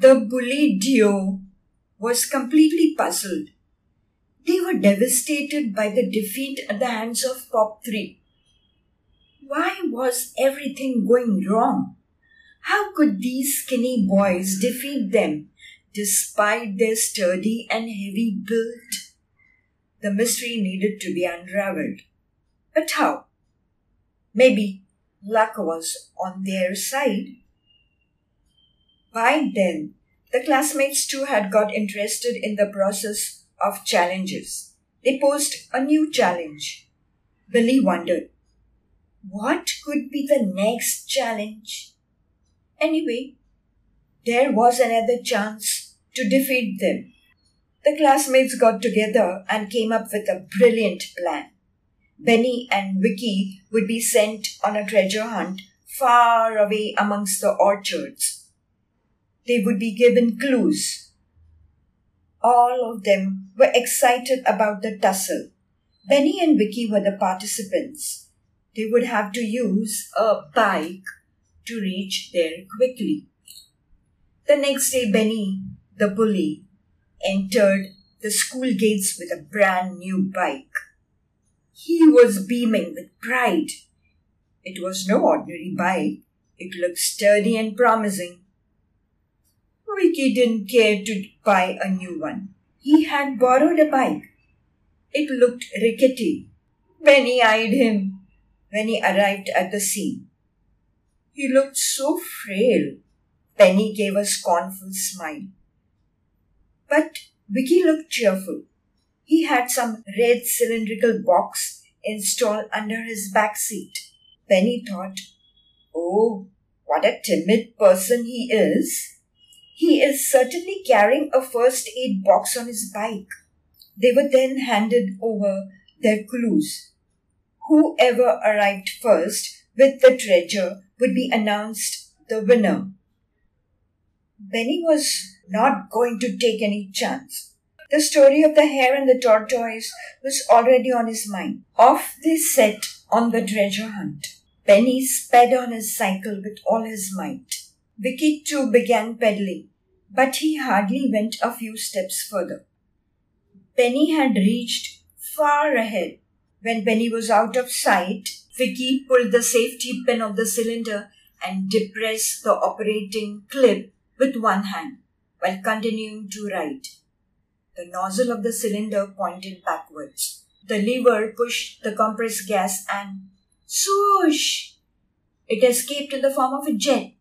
The bully duo was completely puzzled. They were devastated by the defeat at the hands of Pop 3. Why was everything going wrong? How could these skinny boys defeat them despite their sturdy and heavy build? The mystery needed to be unraveled. But how? Maybe luck was on their side. By then, the classmates too had got interested in the process of challenges. They posed a new challenge. Billy wondered, what could be the next challenge? Anyway, there was another chance to defeat them. The classmates got together and came up with a brilliant plan. Benny and Vicky would be sent on a treasure hunt far away amongst the orchards. They would be given clues. All of them were excited about the tussle. Benny and Vicky were the participants. They would have to use a bike to reach there quickly. The next day, Benny, the bully, entered the school gates with a brand new bike. He was beaming with pride. It was no ordinary bike. It looked sturdy and promising. Vicky didn't care to buy a new one. He had borrowed a bike. It looked rickety. Benny eyed him when he arrived at the scene. He looked so frail. Benny gave a scornful smile. But Vicky looked cheerful. He had some red cylindrical box installed under his back seat. Benny thought, Oh, what a timid person he is. He is certainly carrying a first aid box on his bike. They were then handed over their clues. Whoever arrived first with the treasure would be announced the winner. Benny was not going to take any chance. The story of the hare and the tortoise was already on his mind. Off they set on the treasure hunt. Benny sped on his cycle with all his might. Vicky too began pedaling, but he hardly went a few steps further. Benny had reached far ahead. When Benny was out of sight, Vicky pulled the safety pin of the cylinder and depressed the operating clip with one hand while continuing to ride. The nozzle of the cylinder pointed backwards. The lever pushed the compressed gas and swoosh! It escaped in the form of a jet.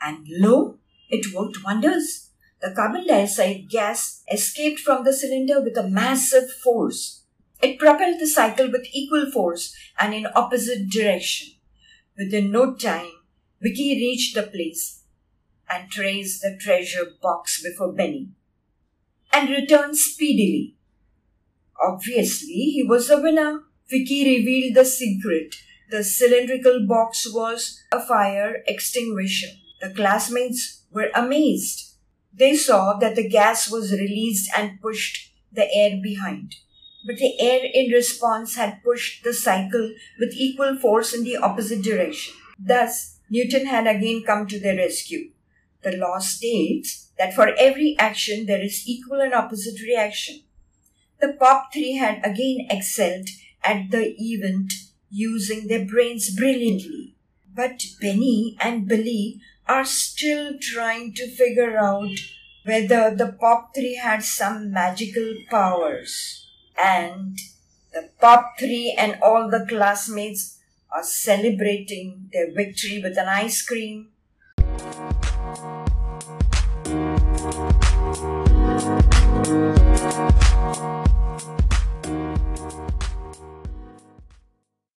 And lo, it worked wonders. The carbon dioxide gas escaped from the cylinder with a massive force. It propelled the cycle with equal force and in opposite direction. Within no time, Vicky reached the place and traced the treasure box before Benny and returned speedily. Obviously, he was the winner. Vicky revealed the secret. The cylindrical box was a fire extinguisher. The classmates were amazed. They saw that the gas was released and pushed the air behind. But the air in response had pushed the cycle with equal force in the opposite direction. Thus, Newton had again come to their rescue. The law states that for every action there is equal and opposite reaction. The POP 3 had again excelled at the event using their brains brilliantly. But Benny and Billy are still trying to figure out whether the POP 3 had some magical powers. And the POP 3 and all the classmates are celebrating their victory with an ice cream